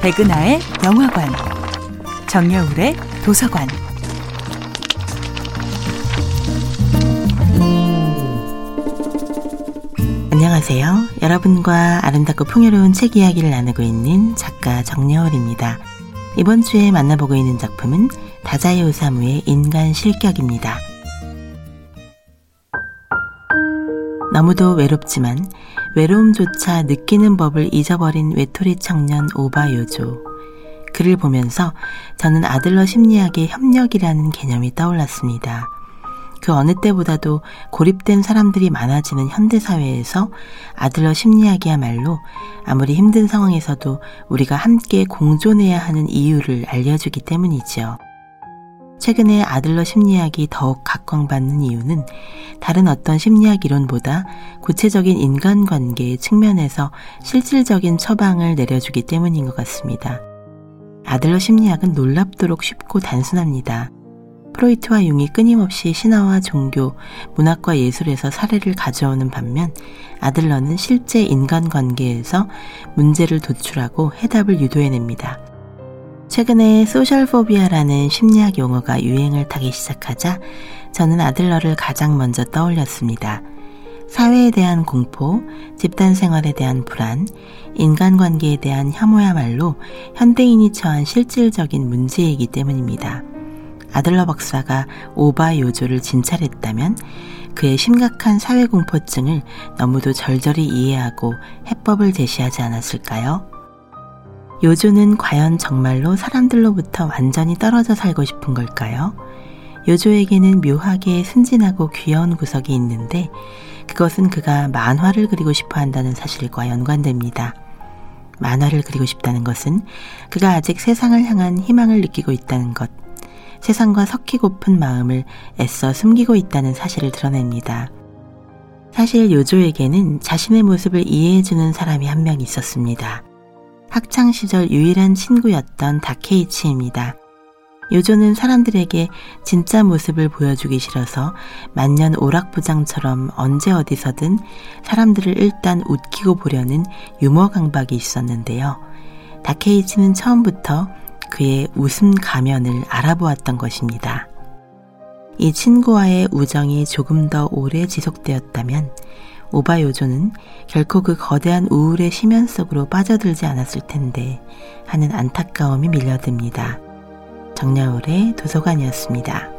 백은하의 영화관, 정여울의 도서관. 안녕하세요. 여러분과 아름답고 풍요로운 책 이야기를 나누고 있는 작가 정여울입니다. 이번 주에 만나보고 있는 작품은 다자이 오사무의 인간 실격입니다. 너무도 외롭지만 외로움조차 느끼는 법을 잊어버린 외톨이 청년 오바요조. 그를 보면서 저는 아들러 심리학의 협력이라는 개념이 떠올랐습니다. 그 어느 때보다도 고립된 사람들이 많아지는 현대사회에서 아들러 심리학이야말로 아무리 힘든 상황에서도 우리가 함께 공존해야 하는 이유를 알려주기 때문이지요. 최근에 아들러 심리학이 더욱 각광받는 이유는 다른 어떤 심리학 이론보다 구체적인 인간관계의 측면에서 실질적인 처방을 내려주기 때문인 것 같습니다. 아들러 심리학은 놀랍도록 쉽고 단순합니다. 프로이트와 융이 끊임없이 신화와 종교, 문학과 예술에서 사례를 가져오는 반면 아들러는 실제 인간관계에서 문제를 도출하고 해답을 유도해냅니다. 최근에 소셜포비아라는 심리학 용어가 유행을 타기 시작하자 저는 아들러를 가장 먼저 떠올렸습니다. 사회에 대한 공포, 집단 생활에 대한 불안, 인간관계에 대한 혐오야말로 현대인이 처한 실질적인 문제이기 때문입니다. 아들러 박사가 오바 요조를 진찰했다면 그의 심각한 사회공포증을 너무도 절절히 이해하고 해법을 제시하지 않았을까요? 요조는 과연 정말로 사람들로부터 완전히 떨어져 살고 싶은 걸까요? 요조에게는 묘하게 순진하고 귀여운 구석이 있는데 그것은 그가 만화를 그리고 싶어 한다는 사실과 연관됩니다. 만화를 그리고 싶다는 것은 그가 아직 세상을 향한 희망을 느끼고 있다는 것, 세상과 섞이고픈 마음을 애써 숨기고 있다는 사실을 드러냅니다. 사실 요조에게는 자신의 모습을 이해해주는 사람이 한 명 있었습니다. 학창시절 유일한 친구였던 다케이치입니다. 요조는 사람들에게 진짜 모습을 보여주기 싫어서 만년 오락부장처럼 언제 어디서든 사람들을 일단 웃기고 보려는 유머 강박이 있었는데요. 다케이치는 처음부터 그의 웃음 가면을 알아보았던 것입니다. 이 친구와의 우정이 조금 더 오래 지속되었다면 오바요조는 결코 그 거대한 우울의 심연 속으로 빠져들지 않았을 텐데 하는 안타까움이 밀려듭니다. 정야울의 도서관이었습니다.